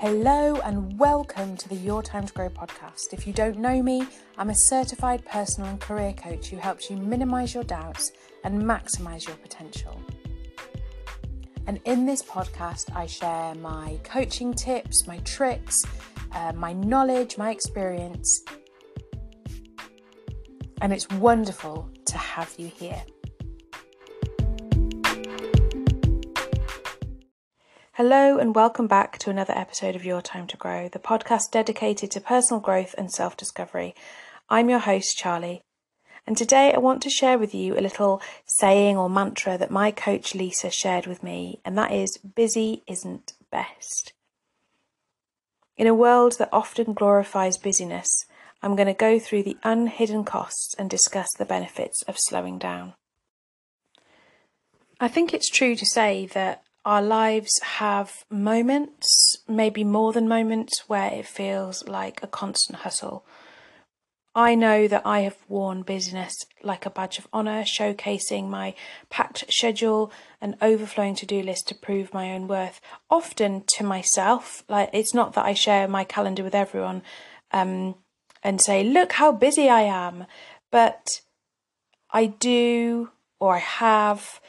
Hello and welcome to the Your Time to Grow podcast. If you don't know me, I'm a certified personal and career coach who helps you minimize your doubts and maximize your potential. And in this podcast, I share my coaching tips, my tricks, uh, my knowledge, my experience. And it's wonderful to have you here. Hello, and welcome back to another episode of Your Time to Grow, the podcast dedicated to personal growth and self discovery. I'm your host, Charlie, and today I want to share with you a little saying or mantra that my coach Lisa shared with me, and that is busy isn't best. In a world that often glorifies busyness, I'm going to go through the unhidden costs and discuss the benefits of slowing down. I think it's true to say that our lives have moments, maybe more than moments, where it feels like a constant hustle. I know that I have worn busyness like a badge of honour, showcasing my packed schedule and overflowing to do list to prove my own worth, often to myself. Like, it's not that I share my calendar with everyone um, and say, look how busy I am, but I do or I have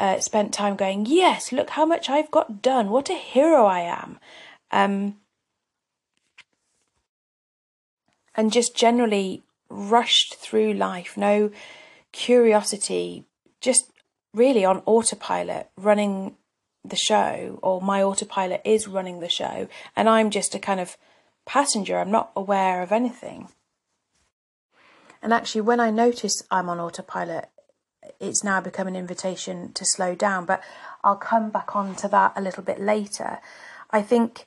uh, spent time going, yes, look how much I've got done. What a hero I am. Um, and just generally rushed through life, no curiosity, just really on autopilot, running the show, or my autopilot is running the show, and I'm just a kind of passenger. I'm not aware of anything. And actually, when I notice I'm on autopilot, it's now become an invitation to slow down. But I'll come back on to that a little bit later. I think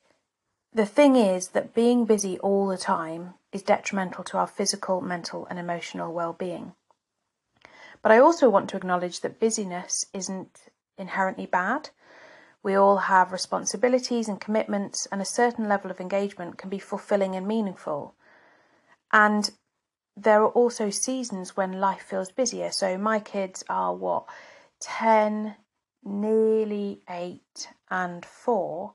the thing is that being busy all the time is detrimental to our physical, mental, and emotional well being. But I also want to acknowledge that busyness isn't inherently bad. We all have responsibilities and commitments, and a certain level of engagement can be fulfilling and meaningful. And there are also seasons when life feels busier. So my kids are what, 10, nearly 8, and 4.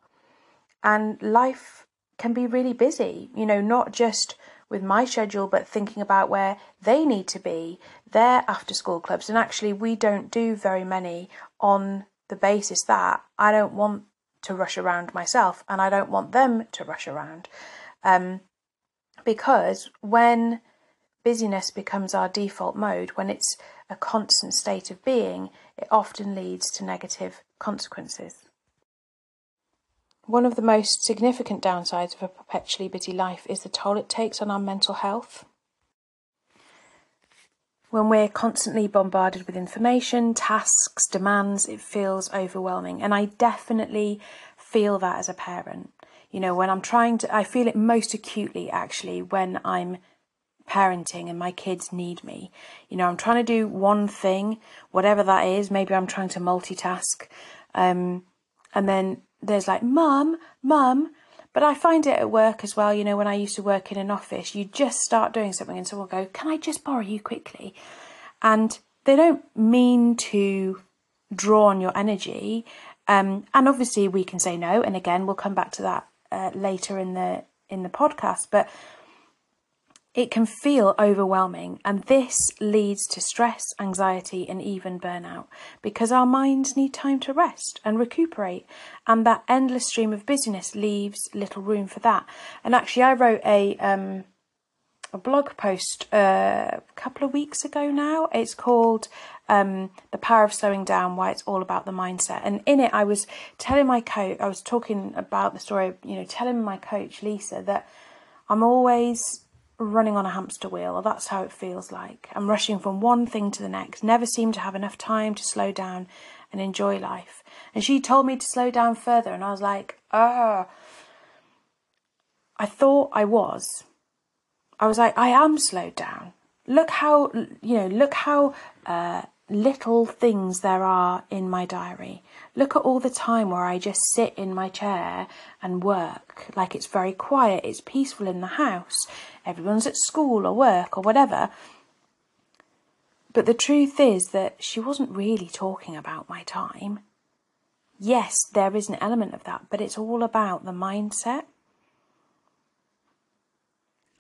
And life can be really busy, you know, not just with my schedule, but thinking about where they need to be, their after school clubs. And actually, we don't do very many on the basis that I don't want to rush around myself and I don't want them to rush around. Um, because when busyness becomes our default mode, when it's a constant state of being, it often leads to negative consequences. One of the most significant downsides of a perpetually busy life is the toll it takes on our mental health. When we're constantly bombarded with information, tasks, demands, it feels overwhelming. And I definitely feel that as a parent. You know, when I'm trying to, I feel it most acutely actually when I'm parenting and my kids need me. You know, I'm trying to do one thing, whatever that is. Maybe I'm trying to multitask. Um, and then there's like, Mum, Mum. But I find it at work as well. You know, when I used to work in an office, you just start doing something and someone will go, Can I just borrow you quickly? And they don't mean to draw on your energy. Um, and obviously we can say no. And again, we'll come back to that uh, later in the in the podcast. But it can feel overwhelming, and this leads to stress, anxiety, and even burnout because our minds need time to rest and recuperate, and that endless stream of busyness leaves little room for that. And actually, I wrote a um, a blog post uh, a couple of weeks ago now. It's called um, "The Power of Slowing Down: Why It's All About the Mindset." And in it, I was telling my coach, I was talking about the story, you know, telling my coach Lisa that I'm always running on a hamster wheel, or that's how it feels like. I'm rushing from one thing to the next, never seem to have enough time to slow down and enjoy life. And she told me to slow down further, and I was like, ah. I thought I was. I was like, I am slowed down. Look how, you know, look how uh, little things there are in my diary. Look at all the time where I just sit in my chair and work. Like it's very quiet, it's peaceful in the house, everyone's at school or work or whatever. But the truth is that she wasn't really talking about my time. yes, there is an element of that, but it's all about the mindset.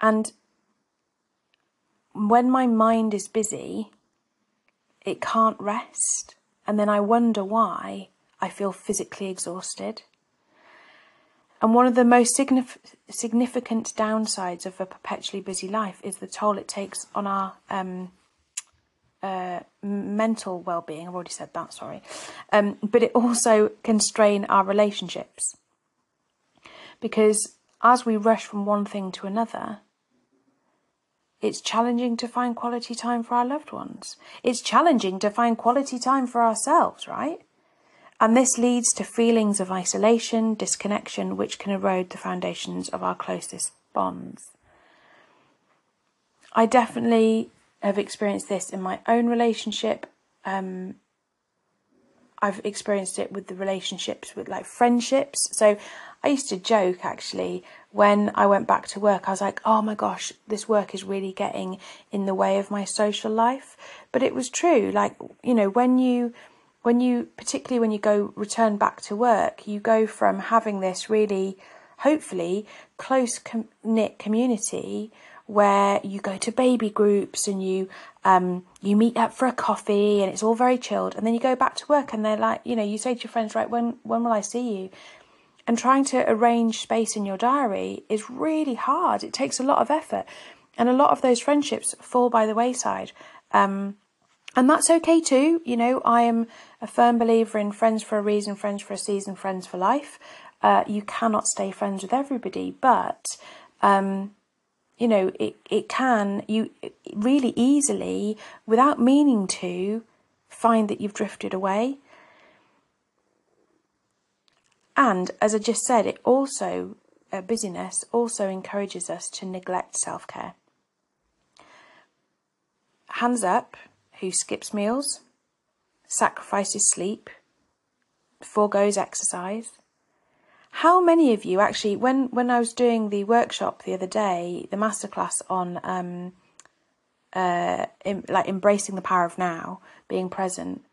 And when my mind is busy, it can't rest. And then I wonder why I feel physically exhausted. And one of the most significant downsides of a perpetually busy life is the toll it takes on our um, uh, mental well being. I've already said that, sorry. Um, but it also can strain our relationships. Because as we rush from one thing to another, it's challenging to find quality time for our loved ones. It's challenging to find quality time for ourselves, right? And this leads to feelings of isolation, disconnection, which can erode the foundations of our closest bonds. I definitely have experienced this in my own relationship. Um, I've experienced it with the relationships with like friendships. So I used to joke actually when I went back to work, I was like, oh my gosh, this work is really getting in the way of my social life. But it was true. Like, you know, when you, when you, particularly when you go return back to work, you go from having this really, hopefully, close knit community where you go to baby groups and you um, you meet up for a coffee and it's all very chilled and then you go back to work and they're like you know you say to your friends right when when will I see you? And trying to arrange space in your diary is really hard. It takes a lot of effort and a lot of those friendships fall by the wayside. Um, and that's okay too. You know I am a firm believer in friends for a reason friends for a season friends for life. Uh, you cannot stay friends with everybody but um, you know, it, it can, you really easily, without meaning to, find that you've drifted away. And as I just said, it also, uh, busyness also encourages us to neglect self care. Hands up who skips meals, sacrifices sleep, foregoes exercise, how many of you actually, when when I was doing the workshop the other day, the masterclass on um, uh, in, like embracing the power of now, being present,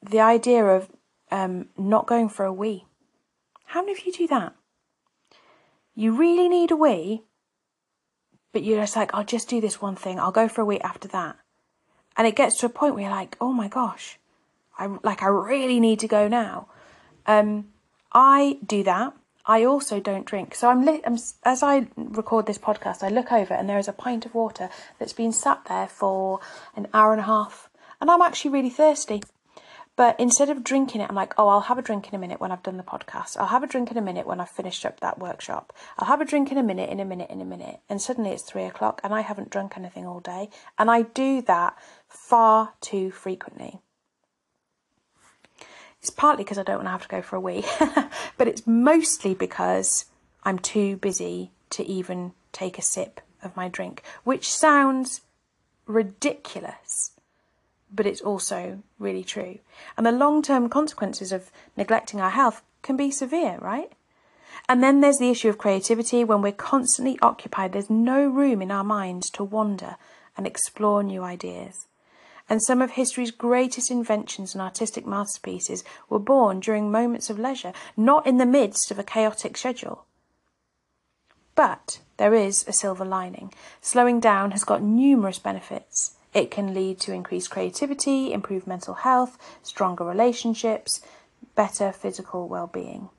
the idea of um, not going for a wee. How many of you do that? You really need a wee, but you're just like, I'll just do this one thing. I'll go for a wee after that, and it gets to a point where you're like, oh my gosh, I like I really need to go now. Um, I do that. I also don't drink. So I'm, li- I'm, um, as I record this podcast, I look over and there is a pint of water that's been sat there for an hour and a half, and I'm actually really thirsty. But instead of drinking it, I'm like, oh, I'll have a drink in a minute when I've done the podcast. I'll have a drink in a minute when I've finished up that workshop. I'll have a drink in a minute, in a minute, in a minute. And suddenly it's three o'clock and I haven't drunk anything all day. And I do that far too frequently. It's partly because I don't want to have to go for a wee, but it's mostly because I'm too busy to even take a sip of my drink, which sounds ridiculous, but it's also really true. And the long term consequences of neglecting our health can be severe, right? And then there's the issue of creativity. When we're constantly occupied, there's no room in our minds to wander and explore new ideas and some of history's greatest inventions and artistic masterpieces were born during moments of leisure, not in the midst of a chaotic schedule. But there is a silver lining. Slowing down has got numerous benefits. It can lead to increased creativity, improved mental health, stronger relationships, better physical well being.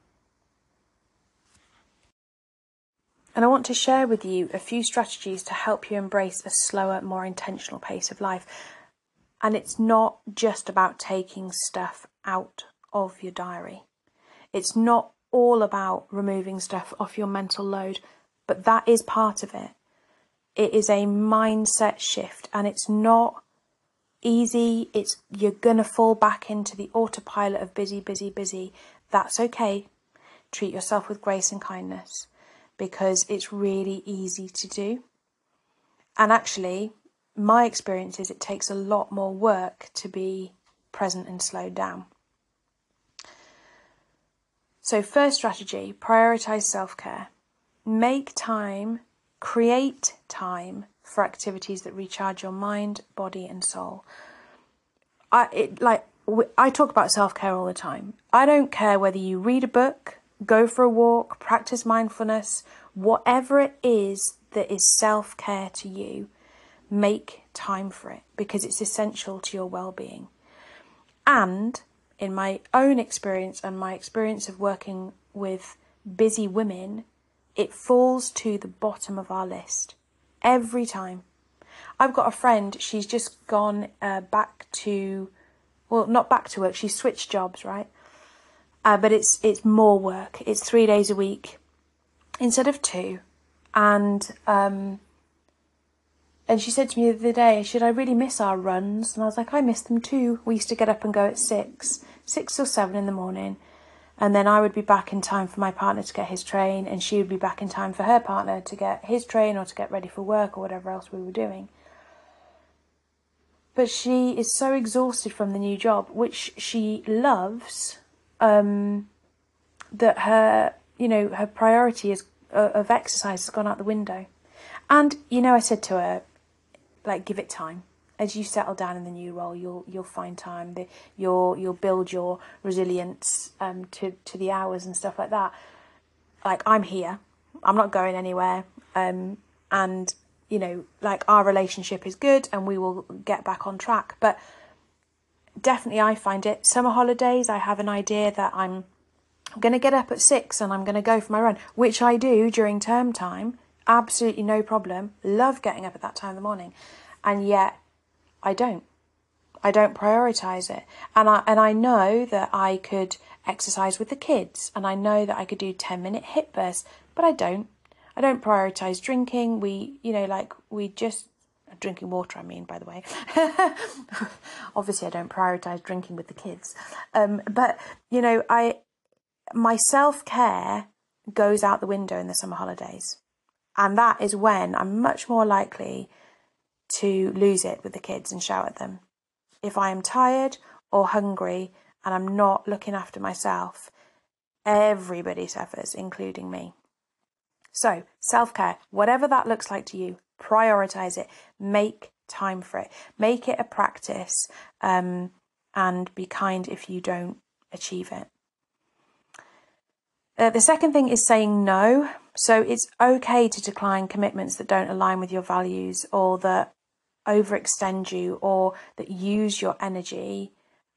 And I want to share with you a few strategies to help you embrace a slower, more intentional pace of life. And it's not just about taking stuff out of your diary. It's not all about removing stuff off your mental load, but that is part of it. It is a mindset shift and it's not easy. It's you're going to fall back into the autopilot of busy, busy, busy. That's okay. Treat yourself with grace and kindness because it's really easy to do. And actually, my experience is it takes a lot more work to be present and slowed down. So, first strategy prioritize self care. Make time, create time for activities that recharge your mind, body, and soul. I, it, like I talk about self care all the time. I don't care whether you read a book, go for a walk, practice mindfulness, whatever it is that is self care to you, make time for it because it's essential to your well being. And in my own experience and my experience of working with busy women, it falls to the bottom of our list every time. I've got a friend, she's just gone uh, back to, well, not back to work, she's switched jobs, right? Uh, but it's it's more work. It's three days a week instead of two, and um, and she said to me the other day, "Should I really miss our runs?" And I was like, "I miss them too. We used to get up and go at six, six or seven in the morning, and then I would be back in time for my partner to get his train, and she would be back in time for her partner to get his train or to get ready for work or whatever else we were doing." But she is so exhausted from the new job, which she loves, um, that her, you know, her priority is uh, of exercise has gone out the window. And you know, I said to her, like, give it time. As you settle down in the new role, you'll you'll find time. The, you'll you'll build your resilience um, to to the hours and stuff like that. Like I'm here, I'm not going anywhere, um, and you know, like our relationship is good, and we will get back on track. But definitely, I find it summer holidays. I have an idea that I'm I'm going to get up at six and I'm going to go for my run, which I do during term time. Absolutely no problem. Love getting up at that time in the morning. And yet I don't. I don't prioritize it. And I and I know that I could exercise with the kids and I know that I could do 10 minute HIIT bursts, but I don't. I don't prioritize drinking. We, you know, like we just drinking water, I mean, by the way. Obviously, I don't prioritize drinking with the kids. Um, but, you know, I my self care goes out the window in the summer holidays. And that is when I'm much more likely to lose it with the kids and shout at them. If I am tired or hungry and I'm not looking after myself, everybody suffers, including me. So, self care, whatever that looks like to you, prioritize it, make time for it, make it a practice, um, and be kind if you don't achieve it. Uh, the second thing is saying no. So it's okay to decline commitments that don't align with your values or that overextend you or that use your energy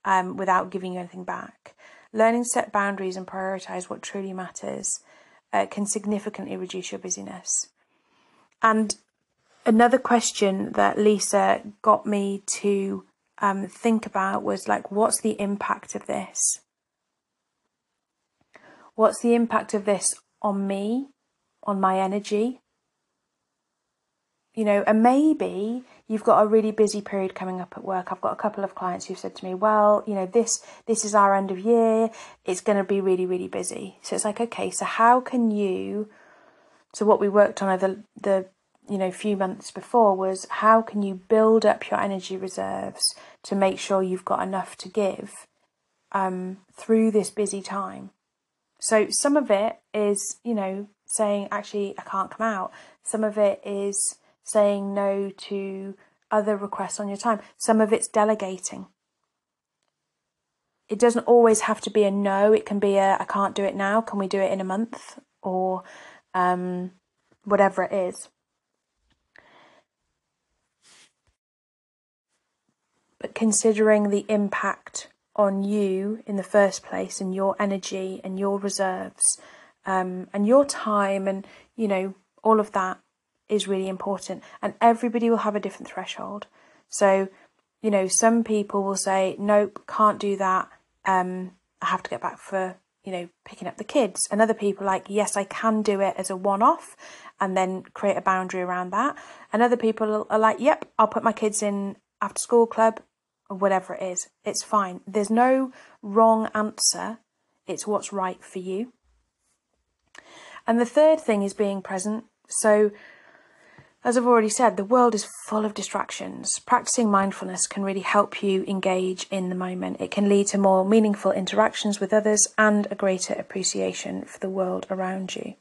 um, without giving you anything back. Learning to set boundaries and prioritize what truly matters uh, can significantly reduce your busyness. And another question that Lisa got me to um, think about was like, what's the impact of this? What's the impact of this on me, on my energy? You know, and maybe you've got a really busy period coming up at work. I've got a couple of clients who've said to me, "Well, you know, this this is our end of year. It's going to be really really busy." So it's like, okay, so how can you? So what we worked on over the you know few months before was how can you build up your energy reserves to make sure you've got enough to give um, through this busy time. So some of it is, you know, saying, actually, I can't come out. Some of it is saying no to other requests on your time. Some of it's delegating. It doesn't always have to be a no. It can be a I can't do it now. Can we do it in a month or um, whatever it is. But considering the impact on you in the first place and your energy and your reserves um, and your time and you know all of that is really important. And everybody will have a different threshold. So you know some people will say nope can't do that. Um, i have to get back for you know picking up the kids. And other people like yes i can do it as a one off and then create a boundary around that. And other people are like yep i'll put my kids in after school club whatever it is. It's fine. There's no wrong answer. It's what's right for you. And the third thing is being present. So, as I've already said, the world is full of distractions. Practicing mindfulness can really help you engage in the moment. It can lead to more meaningful interactions with others and a greater appreciation for the world around you.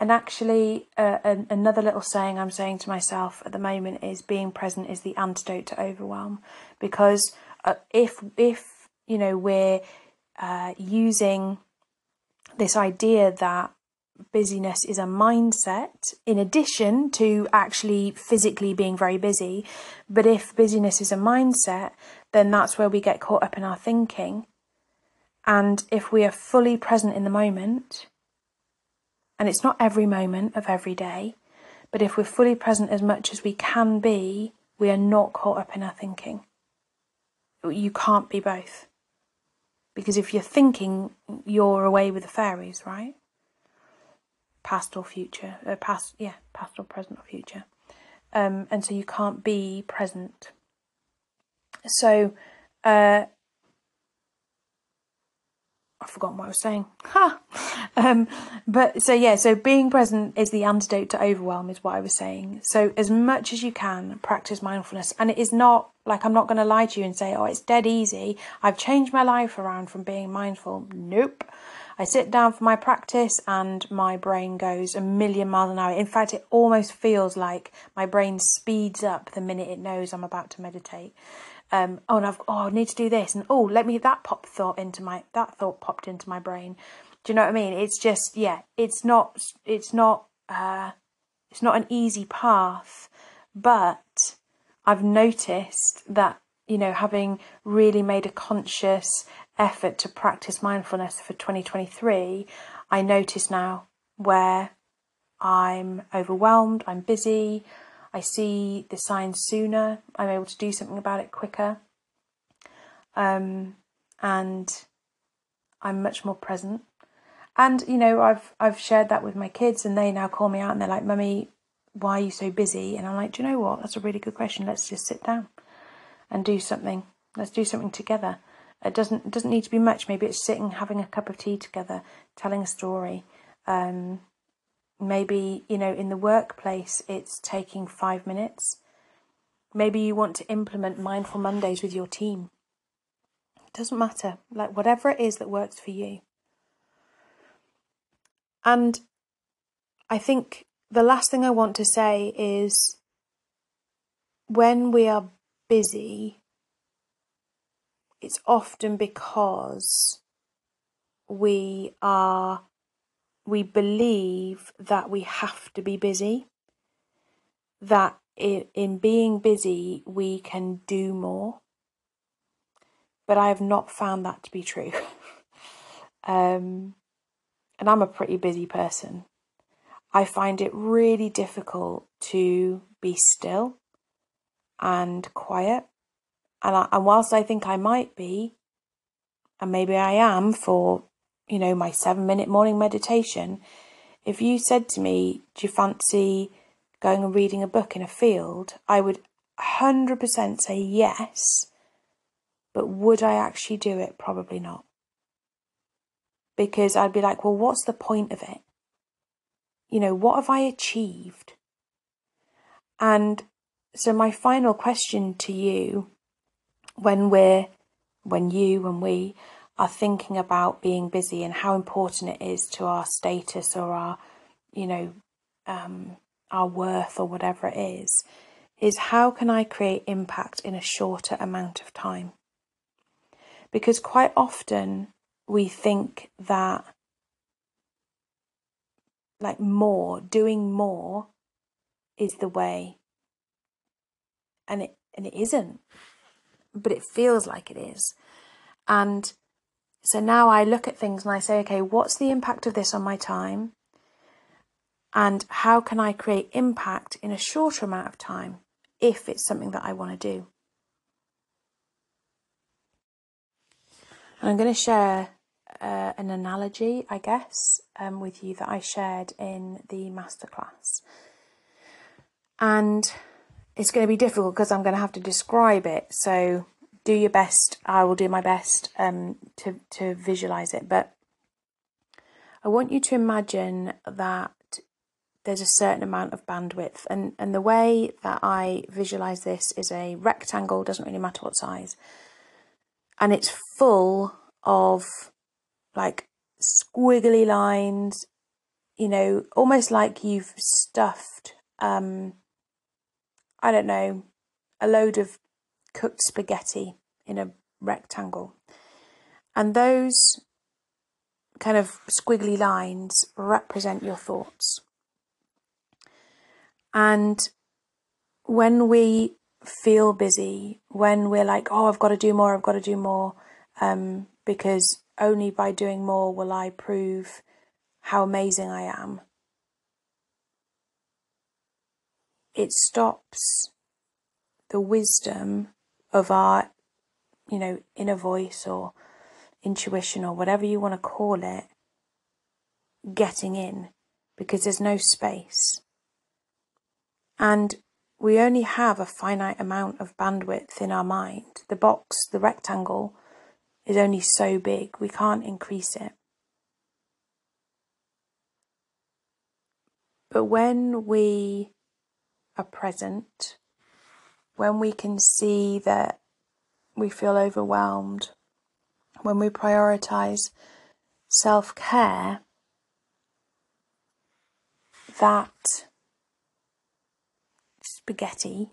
And actually, uh, an, another little saying I'm saying to myself at the moment is being present is the antidote to overwhelm. Because uh, if, if, you know, we're uh, using this idea that busyness is a mindset in addition to actually physically being very busy. But if busyness is a mindset, then that's where we get caught up in our thinking. And if we are fully present in the moment, and it's not every moment of every day, but if we're fully present as much as we can be, we are not caught up in our thinking. You can't be both. Because if you're thinking, you're away with the fairies, right? past or future, uh, past, yeah, past or present or future. Um, and so you can't be present. So, uh, I've forgotten what I was saying. Ha! Um, but so yeah, so being present is the antidote to overwhelm, is what I was saying. So as much as you can, practice mindfulness, and it is not like I'm not going to lie to you and say, oh, it's dead easy. I've changed my life around from being mindful. Nope. I sit down for my practice and my brain goes a million miles an hour. In fact, it almost feels like my brain speeds up the minute it knows I'm about to meditate. Um, oh, and I've, oh, I need to do this, and oh, let me that pop thought into my that thought popped into my brain. Do you know what I mean? It's just yeah, it's not it's not uh, it's not an easy path, but I've noticed that you know having really made a conscious effort to practice mindfulness for 2023, I notice now where I'm overwhelmed, I'm busy, I see the signs sooner, I'm able to do something about it quicker, um, and I'm much more present. And you know, I've I've shared that with my kids, and they now call me out and they're like, "Mummy, why are you so busy?" And I'm like, "Do you know what? That's a really good question. Let's just sit down and do something. Let's do something together." It doesn't it doesn't need to be much. Maybe it's sitting, having a cup of tea together, telling a story. Um, maybe you know in the workplace it's taking five minutes. Maybe you want to implement mindful Mondays with your team. It doesn't matter. Like whatever it is that works for you. And I think the last thing I want to say is when we are busy, it's often because we are we believe that we have to be busy that in, in being busy we can do more. But i have not found that to be true. Um, and i'm a pretty busy person. I find it really difficult to be still and quiet. And, I, and whilst I think I might be, and maybe I am for, you know, my seven minute morning meditation, if you said to me, Do you fancy going and reading a book in a field? I would 100% say yes. But would I actually do it? Probably not. Because I'd be like, well, what's the point of it? You know, what have I achieved? And so, my final question to you when we're, when you and we are thinking about being busy and how important it is to our status or our, you know, um, our worth or whatever it is, is how can I create impact in a shorter amount of time? Because quite often we think that like more, doing more is the way. And it and it isn't but it feels like it is. And so now I look at things and I say, okay, what's the impact of this on my time? And how can I create impact in a shorter amount of time if it's something that I want to do? And I'm going to share uh, an analogy, I guess, um, with you that I shared in the masterclass. And it's going to be difficult because I'm going to have to describe it. So do your best. I will do my best um, to to visualize it. But I want you to imagine that there's a certain amount of bandwidth, and and the way that I visualize this is a rectangle. Doesn't really matter what size, and it's full of like squiggly lines you know, almost like you've stuffed, um, I don't know, a load of cooked spaghetti in a rectangle. And those kind of squiggly lines represent your thoughts. And when we feel busy, when we're like, oh, I've got to do more, I've got to do more, um, because only by doing more will I prove how amazing I am. It stops the wisdom of our, you know, inner voice or intuition or whatever you want to call it getting in because there's no space. And we only have a finite amount of bandwidth in our mind. The box, the rectangle, is only so big, we can't increase it. But when we are present, when we can see that we feel overwhelmed, when we prioritize self care, that spaghetti,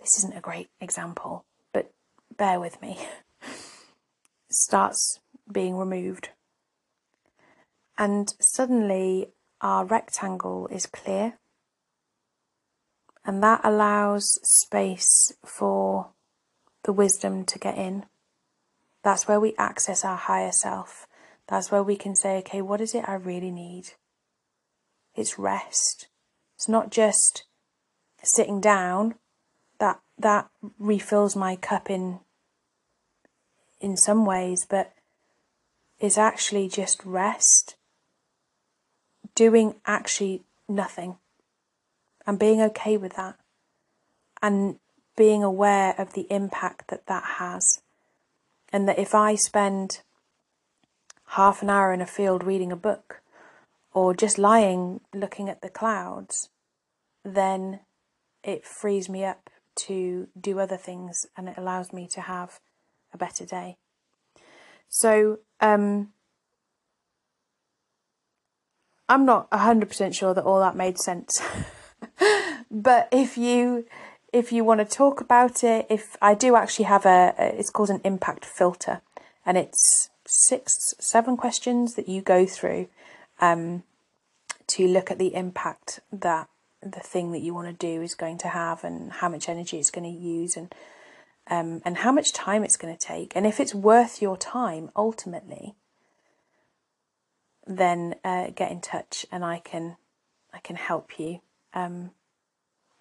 this isn't a great example, but bear with me, starts being removed. And suddenly our rectangle is clear and that allows space for the wisdom to get in. That's where we access our higher self. That's where we can say, okay, what is it I really need? It's rest. It's not just sitting down. That that refills my cup in in some ways, but it's actually just rest. Doing actually nothing and being okay with that and being aware of the impact that that has. And that if I spend half an hour in a field reading a book or just lying looking at the clouds, then it frees me up to do other things and it allows me to have a better day. So, um, I'm not 100% sure that all that made sense. but if you if you want to talk about it, if I do actually have a, it's called an impact filter, and it's six, seven questions that you go through um, to look at the impact that the thing that you want to do is going to have, and how much energy it's going to use, and um, and how much time it's going to take, and if it's worth your time ultimately, then uh, get in touch, and I can I can help you um,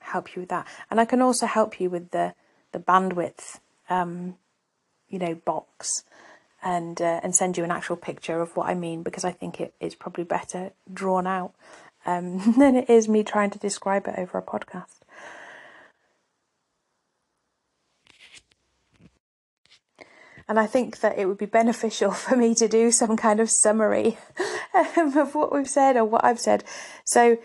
help you with that. And I can also help you with the the bandwidth, um, you know, box, and uh, and send you an actual picture of what I mean because I think it is probably better drawn out um, than it is me trying to describe it over a podcast. And I think that it would be beneficial for me to do some kind of summary of what we've said or what I've said. So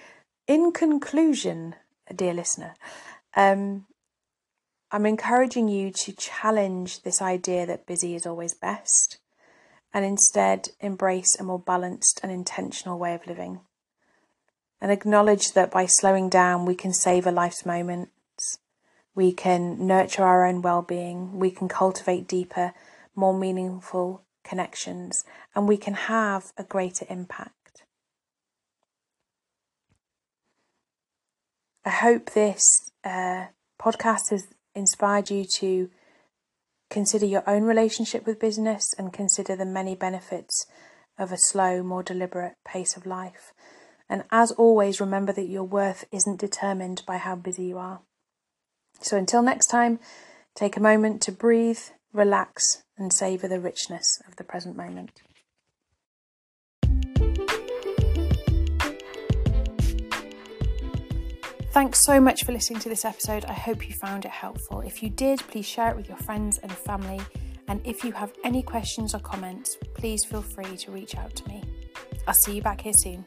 in conclusion, dear listener, um, I'm encouraging you to challenge this idea that busy is always best and instead embrace a more balanced and intentional way of living. And acknowledge that by slowing down, we can save savor life's moments, we can nurture our own well being, we can cultivate deeper, more meaningful connections, and we can have a greater impact. I hope this uh, podcast has inspired you to consider your own relationship with business and consider the many benefits of a slow, more deliberate pace of life. And as always, remember that your worth isn't determined by how busy you are. So until next time, take a moment to breathe, relax, and savour the richness of the present moment. Thanks so much for listening to this episode. I hope you found it helpful. If you did, please share it with your friends and family. And if you have any questions or comments, please feel free to reach out to me. I'll see you back here soon.